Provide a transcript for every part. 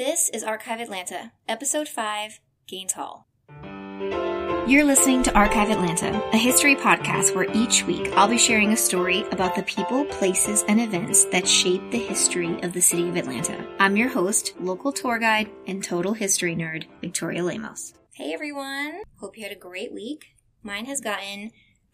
This is Archive Atlanta, Episode 5 Gaines Hall. You're listening to Archive Atlanta, a history podcast where each week I'll be sharing a story about the people, places, and events that shape the history of the city of Atlanta. I'm your host, local tour guide, and total history nerd, Victoria Lemos. Hey everyone! Hope you had a great week. Mine has gotten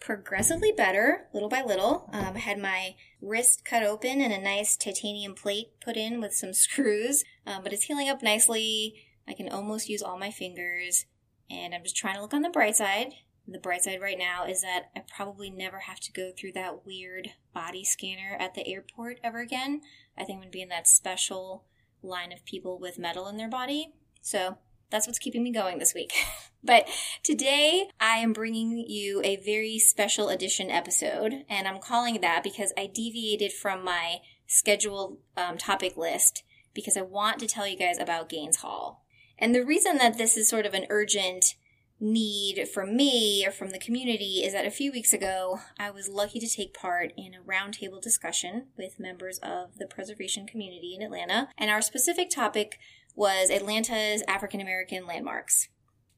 progressively better, little by little. Um, I had my wrist cut open and a nice titanium plate put in with some screws, um, but it's healing up nicely. I can almost use all my fingers, and I'm just trying to look on the bright side. The bright side right now is that I probably never have to go through that weird body scanner at the airport ever again. I think I'm to be in that special line of people with metal in their body. So that's what's keeping me going this week. but today I am bringing you a very special edition episode, and I'm calling that because I deviated from my scheduled um, topic list because I want to tell you guys about Gaines Hall. And the reason that this is sort of an urgent need from me or from the community is that a few weeks ago I was lucky to take part in a roundtable discussion with members of the preservation community in Atlanta, and our specific topic was Atlanta's African American landmarks.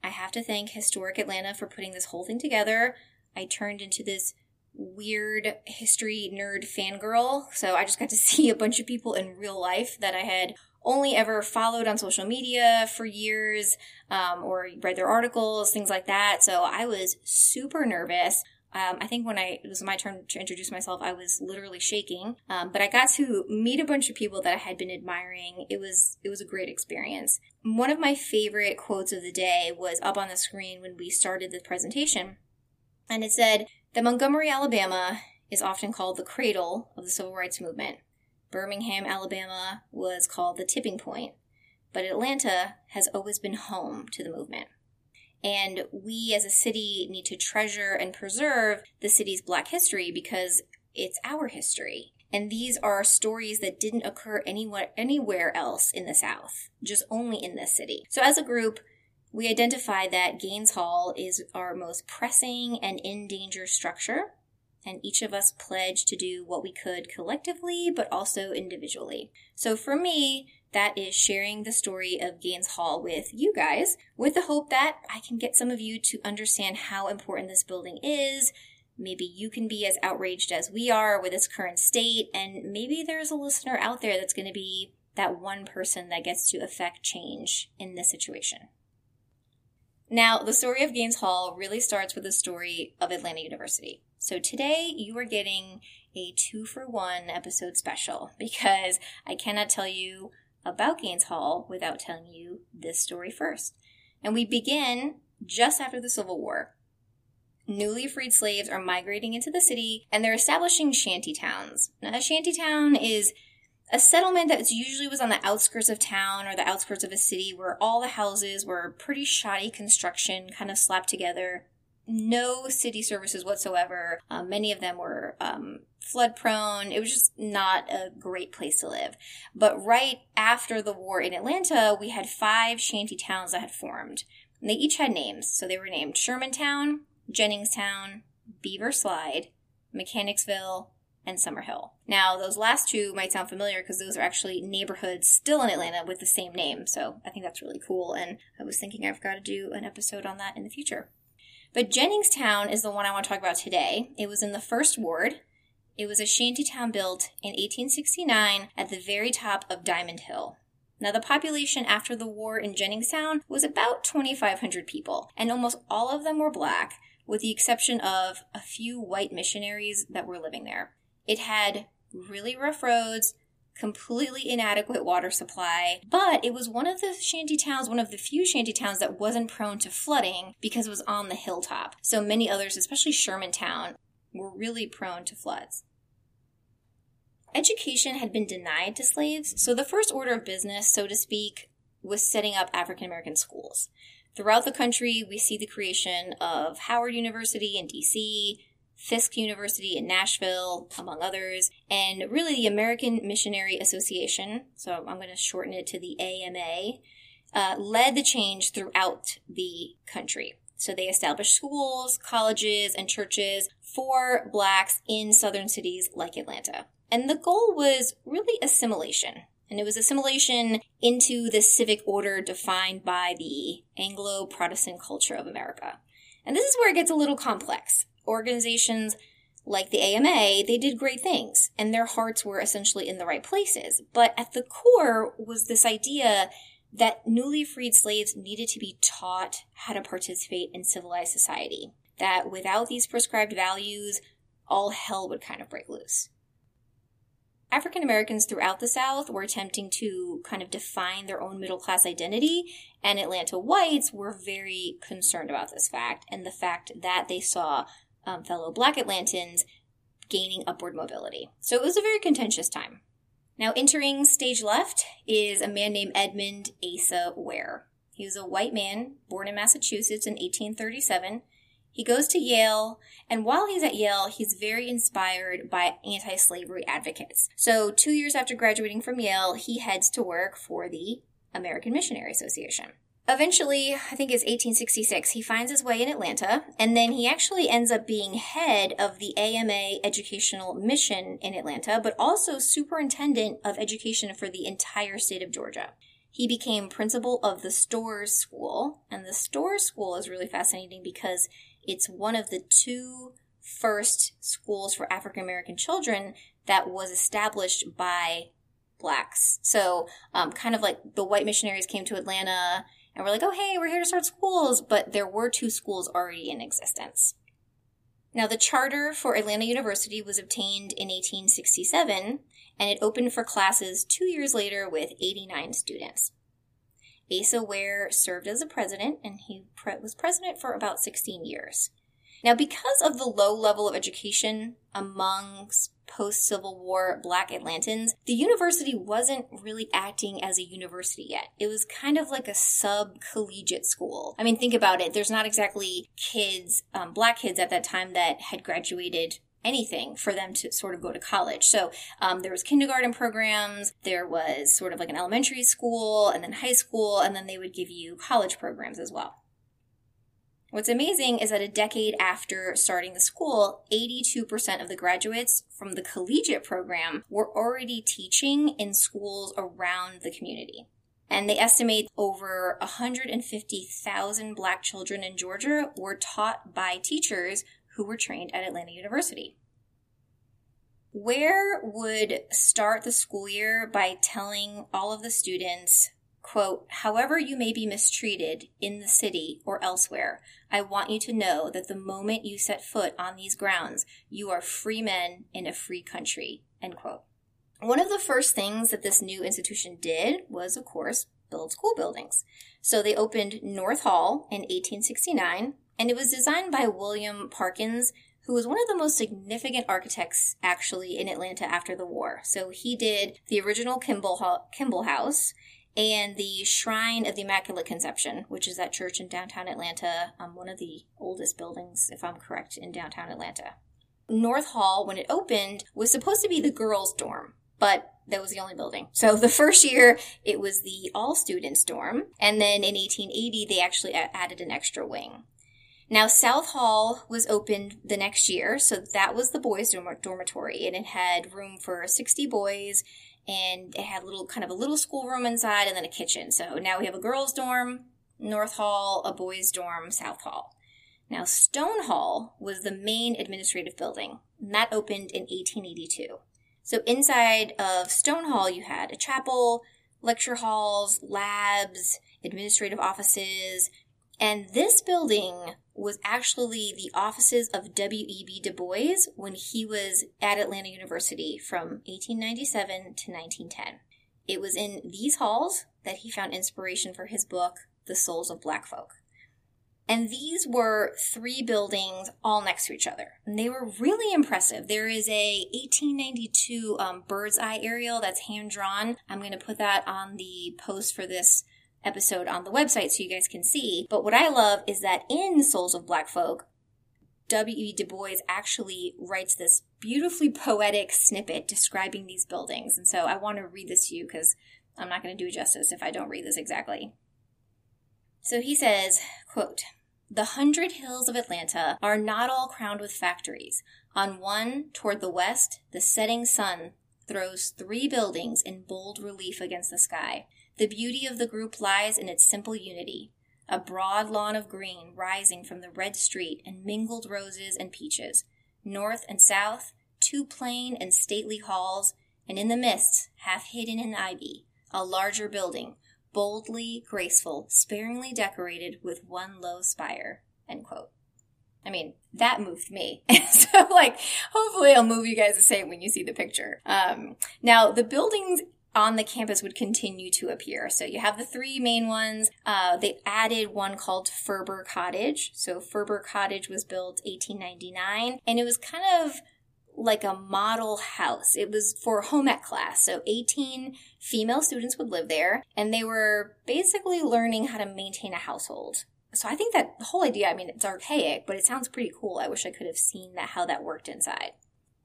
I have to thank Historic Atlanta for putting this whole thing together. I turned into this weird history nerd fangirl, so I just got to see a bunch of people in real life that I had only ever followed on social media for years um, or read their articles, things like that. So I was super nervous. Um, I think when I it was my turn to introduce myself, I was literally shaking. Um, but I got to meet a bunch of people that I had been admiring. It was it was a great experience. One of my favorite quotes of the day was up on the screen when we started the presentation, and it said that Montgomery, Alabama, is often called the cradle of the civil rights movement. Birmingham, Alabama, was called the tipping point, but Atlanta has always been home to the movement. And we as a city need to treasure and preserve the city's black history because it's our history. And these are stories that didn't occur anywhere, anywhere else in the South, just only in this city. So as a group, we identify that Gaines Hall is our most pressing and in danger structure, and each of us pledged to do what we could collectively, but also individually. So for me, that is sharing the story of Gaines Hall with you guys, with the hope that I can get some of you to understand how important this building is. Maybe you can be as outraged as we are with its current state, and maybe there's a listener out there that's going to be that one person that gets to affect change in this situation. Now, the story of Gaines Hall really starts with the story of Atlanta University. So today you are getting a two for one episode special because I cannot tell you about Gaines Hall without telling you this story first. And we begin just after the Civil War. Newly freed slaves are migrating into the city and they're establishing shanty towns. Now, a shanty town is a settlement that usually was on the outskirts of town or the outskirts of a city where all the houses were pretty shoddy construction, kind of slapped together. No city services whatsoever. Um, many of them were um, flood prone. It was just not a great place to live. But right after the war in Atlanta, we had five shanty towns that had formed. And they each had names. So they were named Shermantown, Jenningstown, Beaver Slide, Mechanicsville, and Summerhill. Now, those last two might sound familiar because those are actually neighborhoods still in Atlanta with the same name. So I think that's really cool. And I was thinking I've got to do an episode on that in the future. But Jenningstown is the one I want to talk about today. It was in the first ward. It was a shanty town built in 1869 at the very top of Diamond Hill. Now, the population after the war in Jennings Jenningstown was about 2,500 people, and almost all of them were black, with the exception of a few white missionaries that were living there. It had really rough roads, completely inadequate water supply, but it was one of the shanty towns, one of the few shanty towns that wasn't prone to flooding because it was on the hilltop. So many others, especially Shermantown, were really prone to floods. Education had been denied to slaves, so the first order of business, so to speak, was setting up African American schools. Throughout the country, we see the creation of Howard University in DC, Fisk University in Nashville, among others, and really the American Missionary Association, so I'm going to shorten it to the AMA, uh, led the change throughout the country. So they established schools, colleges, and churches for blacks in southern cities like Atlanta. And the goal was really assimilation. and it was assimilation into the civic order defined by the Anglo Protestant culture of America. And this is where it gets a little complex. Organizations like the AMA, they did great things, and their hearts were essentially in the right places. But at the core was this idea that newly freed slaves needed to be taught how to participate in civilized society. That without these prescribed values, all hell would kind of break loose. African Americans throughout the South were attempting to kind of define their own middle class identity, and Atlanta whites were very concerned about this fact and the fact that they saw um, fellow black Atlantans gaining upward mobility. So it was a very contentious time. Now, entering stage left is a man named Edmund Asa Ware. He was a white man born in Massachusetts in 1837 he goes to Yale, and while he's at Yale, he's very inspired by anti slavery advocates. So, two years after graduating from Yale, he heads to work for the American Missionary Association. Eventually, I think it's 1866, he finds his way in Atlanta, and then he actually ends up being head of the AMA Educational Mission in Atlanta, but also superintendent of education for the entire state of Georgia. He became principal of the Storrs School, and the Storrs School is really fascinating because it's one of the two first schools for African American children that was established by blacks. So, um, kind of like the white missionaries came to Atlanta and were like, oh, hey, we're here to start schools, but there were two schools already in existence. Now, the charter for Atlanta University was obtained in 1867, and it opened for classes two years later with 89 students. Asa Ware served as a president, and he pre- was president for about 16 years. Now, because of the low level of education amongst post Civil War Black Atlantans, the university wasn't really acting as a university yet. It was kind of like a sub collegiate school. I mean, think about it. There's not exactly kids, um, Black kids at that time that had graduated anything for them to sort of go to college. So um, there was kindergarten programs, there was sort of like an elementary school, and then high school, and then they would give you college programs as well. What's amazing is that a decade after starting the school, 82% of the graduates from the collegiate program were already teaching in schools around the community. And they estimate over 150,000 black children in Georgia were taught by teachers who were trained at Atlanta University. Ware would start the school year by telling all of the students, quote, however you may be mistreated in the city or elsewhere, I want you to know that the moment you set foot on these grounds, you are free men in a free country, end quote. One of the first things that this new institution did was, of course, build school buildings. So they opened North Hall in 1869, and it was designed by William Parkins, who was one of the most significant architects actually in Atlanta after the war. So he did the original Kimball, Kimball House and the Shrine of the Immaculate Conception, which is that church in downtown Atlanta, um, one of the oldest buildings, if I'm correct, in downtown Atlanta. North Hall, when it opened, was supposed to be the girls' dorm, but that was the only building. So the first year, it was the all students dorm, and then in 1880, they actually added an extra wing. Now, South Hall was opened the next year, so that was the boys' dorm- dormitory, and it had room for 60 boys, and it had little kind of a little schoolroom inside, and then a kitchen. So now we have a girls' dorm, North Hall, a boys' dorm, South Hall. Now, Stone Hall was the main administrative building, and that opened in 1882. So inside of Stone Hall, you had a chapel, lecture halls, labs, administrative offices, and this building was actually the offices of W.E.B. Du Bois when he was at Atlanta University from 1897 to 1910. It was in these halls that he found inspiration for his book, The Souls of Black Folk. And these were three buildings all next to each other. And they were really impressive. There is a 1892 um, bird's eye aerial that's hand drawn. I'm going to put that on the post for this episode on the website so you guys can see. But what I love is that in Souls of Black Folk, W.E. Du Bois actually writes this beautifully poetic snippet describing these buildings. And so I want to read this to you because I'm not going to do justice if I don't read this exactly. So he says, quote, the hundred hills of Atlanta are not all crowned with factories. On one, toward the west, the setting sun throws three buildings in bold relief against the sky. The beauty of the group lies in its simple unity a broad lawn of green rising from the red street and mingled roses and peaches. North and south, two plain and stately halls, and in the midst, half hidden in ivy, a larger building, boldly graceful, sparingly decorated with one low spire. I mean, that moved me. so, like, hopefully I'll move you guys the same when you see the picture. Um, now, the buildings on the campus would continue to appear. So you have the three main ones. Uh, they added one called Furber Cottage. So Furber Cottage was built 1899, and it was kind of like a model house. It was for home ec class. So 18 female students would live there, and they were basically learning how to maintain a household. So I think that the whole idea, I mean, it's archaic, but it sounds pretty cool. I wish I could have seen that how that worked inside.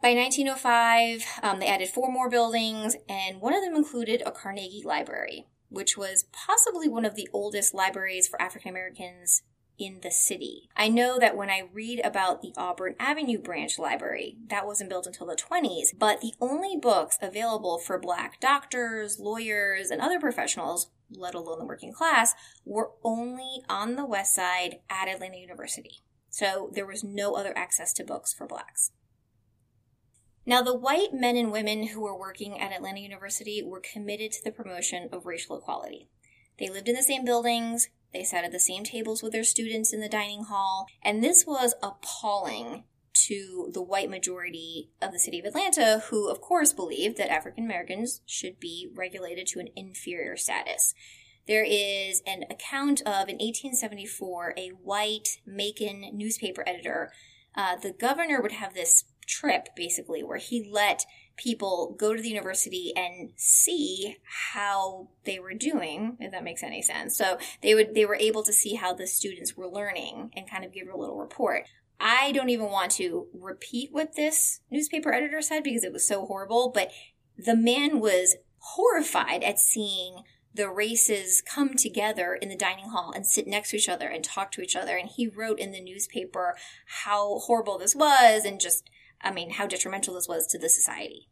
By 1905, um, they added four more buildings, and one of them included a Carnegie Library, which was possibly one of the oldest libraries for African Americans in the city. I know that when I read about the Auburn Avenue Branch Library, that wasn't built until the 20s, but the only books available for black doctors, lawyers, and other professionals, let alone the working class, were only on the west side at Atlanta University. So there was no other access to books for blacks. Now, the white men and women who were working at Atlanta University were committed to the promotion of racial equality. They lived in the same buildings, they sat at the same tables with their students in the dining hall, and this was appalling to the white majority of the city of Atlanta, who, of course, believed that African Americans should be regulated to an inferior status. There is an account of, in 1874, a white Macon newspaper editor. Uh, the governor would have this trip basically where he let people go to the university and see how they were doing if that makes any sense so they would they were able to see how the students were learning and kind of give a little report i don't even want to repeat what this newspaper editor said because it was so horrible but the man was horrified at seeing the races come together in the dining hall and sit next to each other and talk to each other. And he wrote in the newspaper how horrible this was and just I mean, how detrimental this was to the society.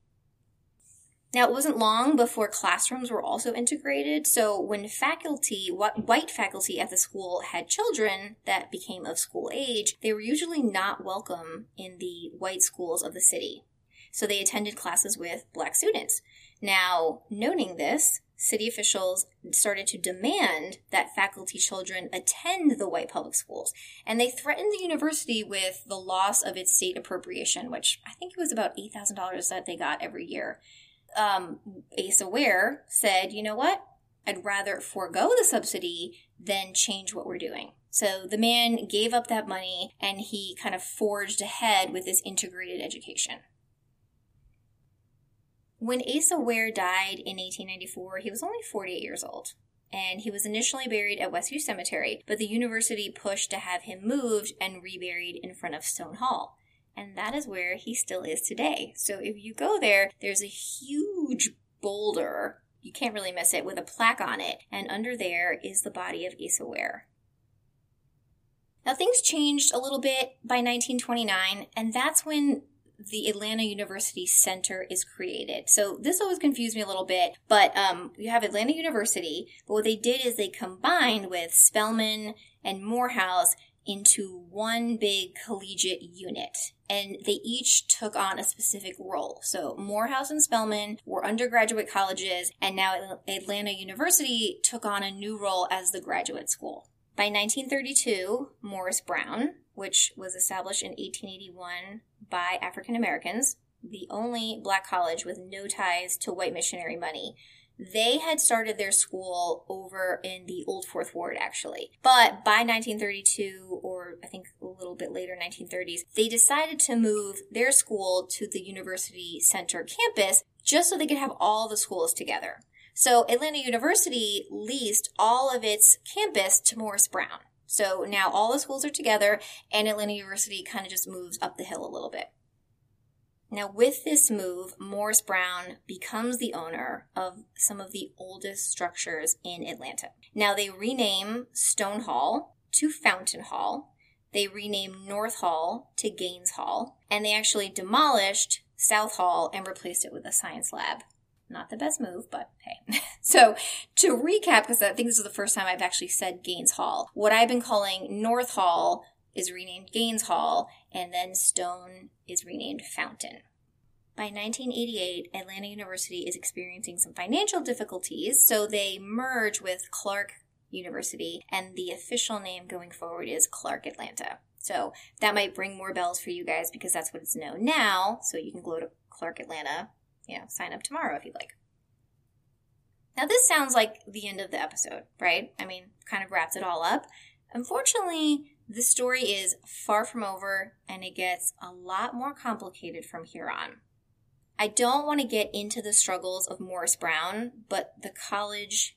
Now, it wasn't long before classrooms were also integrated. So, when faculty, white faculty at the school had children that became of school age, they were usually not welcome in the white schools of the city. So, they attended classes with black students. Now, noting this, city officials started to demand that faculty children attend the white public schools. And they threatened the university with the loss of its state appropriation, which I think it was about $8,000 that they got every year. Um, Asa Ware said, you know what? I'd rather forego the subsidy than change what we're doing. So the man gave up that money and he kind of forged ahead with this integrated education. When Asa Ware died in 1894, he was only 48 years old. And he was initially buried at Westview Cemetery, but the university pushed to have him moved and reburied in front of Stone Hall. And that is where he still is today. So if you go there, there's a huge boulder. You can't really miss it with a plaque on it. And under there is the body of Asa Ware. Now, things changed a little bit by 1929, and that's when the Atlanta University Center is created. So this always confused me a little bit, but um, you have Atlanta University, but what they did is they combined with Spelman and Morehouse into one big collegiate unit. And they each took on a specific role. So Morehouse and Spelman were undergraduate colleges, and now Atlanta University took on a new role as the graduate school. By 1932, Morris Brown, which was established in 1881 by African Americans, the only black college with no ties to white missionary money. They had started their school over in the Old Fourth Ward, actually. But by 1932, or I think a little bit later, 1930s, they decided to move their school to the University Center campus just so they could have all the schools together. So Atlanta University leased all of its campus to Morris Brown. So now all the schools are together, and Atlanta University kind of just moves up the hill a little bit. Now, with this move, Morris Brown becomes the owner of some of the oldest structures in Atlanta. Now, they rename Stone Hall to Fountain Hall. They rename North Hall to Gaines Hall. And they actually demolished South Hall and replaced it with a science lab. Not the best move, but hey. so to recap, because I think this is the first time I've actually said Gaines Hall, what I've been calling North Hall is renamed Gaines Hall, and then Stone is renamed Fountain. By 1988, Atlanta University is experiencing some financial difficulties, so they merge with Clark University, and the official name going forward is Clark Atlanta. So that might bring more bells for you guys because that's what it's known now. So you can go to Clark Atlanta, you know, sign up tomorrow if you'd like. Now, this sounds like the end of the episode, right? I mean, kind of wraps it all up. Unfortunately, the story is far from over and it gets a lot more complicated from here on. I don't want to get into the struggles of Morris Brown, but the college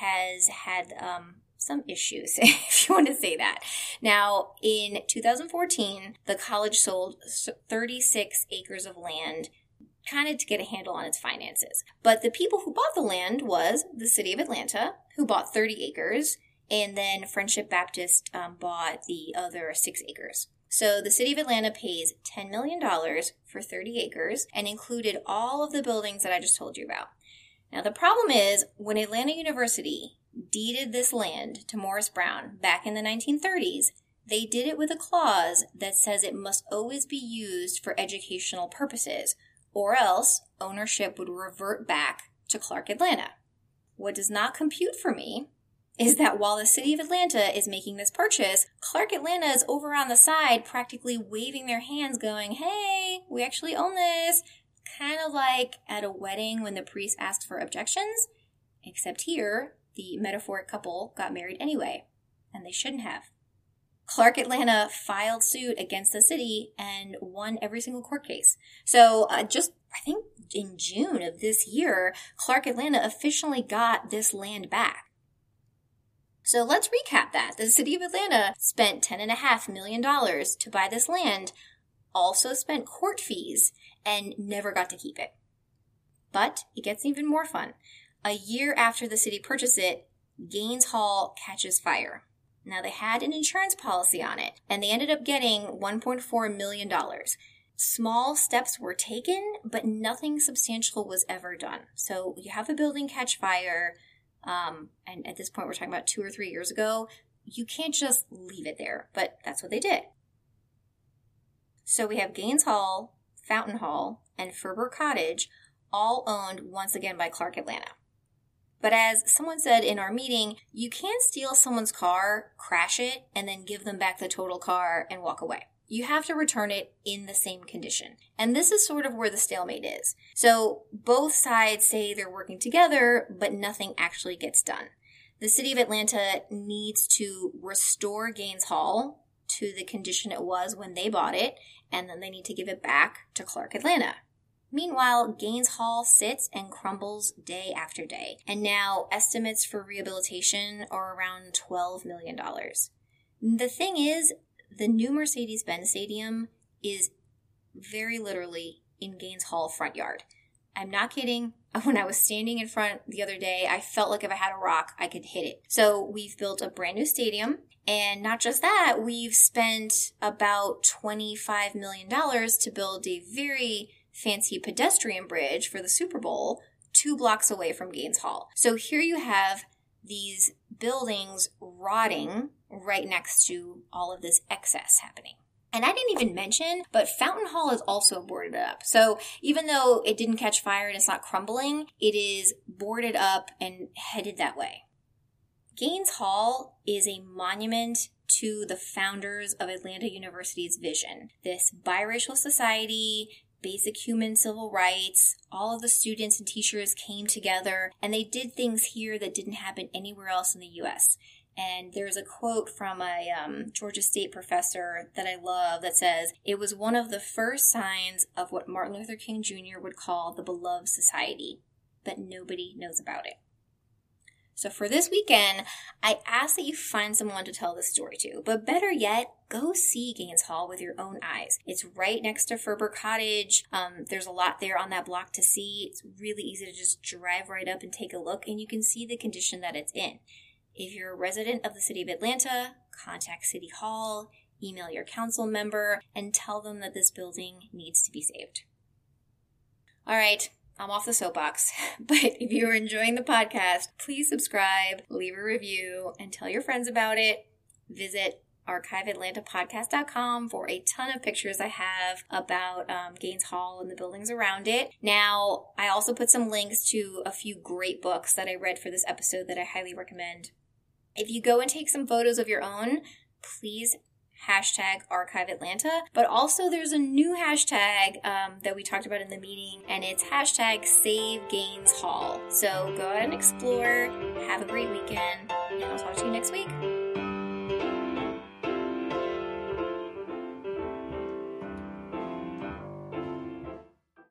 has had um, some issues, if you want to say that. Now, in 2014, the college sold 36 acres of land kind of to get a handle on its finances. But the people who bought the land was the city of Atlanta, who bought 30 acres, and then Friendship Baptist um, bought the other six acres. So the city of Atlanta pays $10 million for 30 acres and included all of the buildings that I just told you about. Now, the problem is when Atlanta University deeded this land to Morris Brown back in the 1930s, they did it with a clause that says it must always be used for educational purposes, or else ownership would revert back to Clark Atlanta. What does not compute for me is that while the city of Atlanta is making this purchase, Clark Atlanta is over on the side practically waving their hands going, hey, we actually own this. Kind of like at a wedding when the priest asks for objections, except here, the metaphoric couple got married anyway, and they shouldn't have. Clark Atlanta filed suit against the city and won every single court case. So, uh, just I think in June of this year, Clark Atlanta officially got this land back. So let's recap that. The city of Atlanta spent $10.5 million to buy this land, also spent court fees, and never got to keep it. But it gets even more fun. A year after the city purchased it, Gaines Hall catches fire. Now they had an insurance policy on it, and they ended up getting $1.4 million. Small steps were taken, but nothing substantial was ever done. So you have a building catch fire, um, and at this point, we're talking about two or three years ago. You can't just leave it there, but that's what they did. So we have Gaines Hall, Fountain Hall, and Furber Cottage, all owned once again by Clark Atlanta. But as someone said in our meeting, you can't steal someone's car, crash it, and then give them back the total car and walk away you have to return it in the same condition. And this is sort of where the stalemate is. So both sides say they're working together, but nothing actually gets done. The city of Atlanta needs to restore Gaines Hall to the condition it was when they bought it, and then they need to give it back to Clark Atlanta. Meanwhile, Gaines Hall sits and crumbles day after day, and now estimates for rehabilitation are around $12 million. The thing is, the new Mercedes Benz Stadium is very literally in Gaines Hall front yard. I'm not kidding. When I was standing in front the other day, I felt like if I had a rock, I could hit it. So we've built a brand new stadium. And not just that, we've spent about $25 million to build a very fancy pedestrian bridge for the Super Bowl two blocks away from Gaines Hall. So here you have these buildings rotting right next to all of this excess happening. And I didn't even mention, but Fountain Hall is also boarded up. So even though it didn't catch fire and it's not crumbling, it is boarded up and headed that way. Gaines Hall is a monument to the founders of Atlanta University's vision. This biracial society, basic human civil rights. All of the students and teachers came together and they did things here that didn't happen anywhere else in the US. And there's a quote from a um, Georgia State professor that I love that says, It was one of the first signs of what Martin Luther King Jr. would call the beloved society, but nobody knows about it. So for this weekend, I ask that you find someone to tell this story to, but better yet, go see Gaines Hall with your own eyes. It's right next to Furber Cottage. Um, there's a lot there on that block to see. It's really easy to just drive right up and take a look, and you can see the condition that it's in. If you're a resident of the city of Atlanta, contact City Hall, email your council member, and tell them that this building needs to be saved. All right, I'm off the soapbox. But if you're enjoying the podcast, please subscribe, leave a review, and tell your friends about it. Visit archiveatlantapodcast.com for a ton of pictures I have about um, Gaines Hall and the buildings around it. Now, I also put some links to a few great books that I read for this episode that I highly recommend. If you go and take some photos of your own, please hashtag archive Atlanta, but also there's a new hashtag um, that we talked about in the meeting, and it's hashtag save Gaines hall. So go ahead and explore. Have a great weekend, and I'll talk to you next week.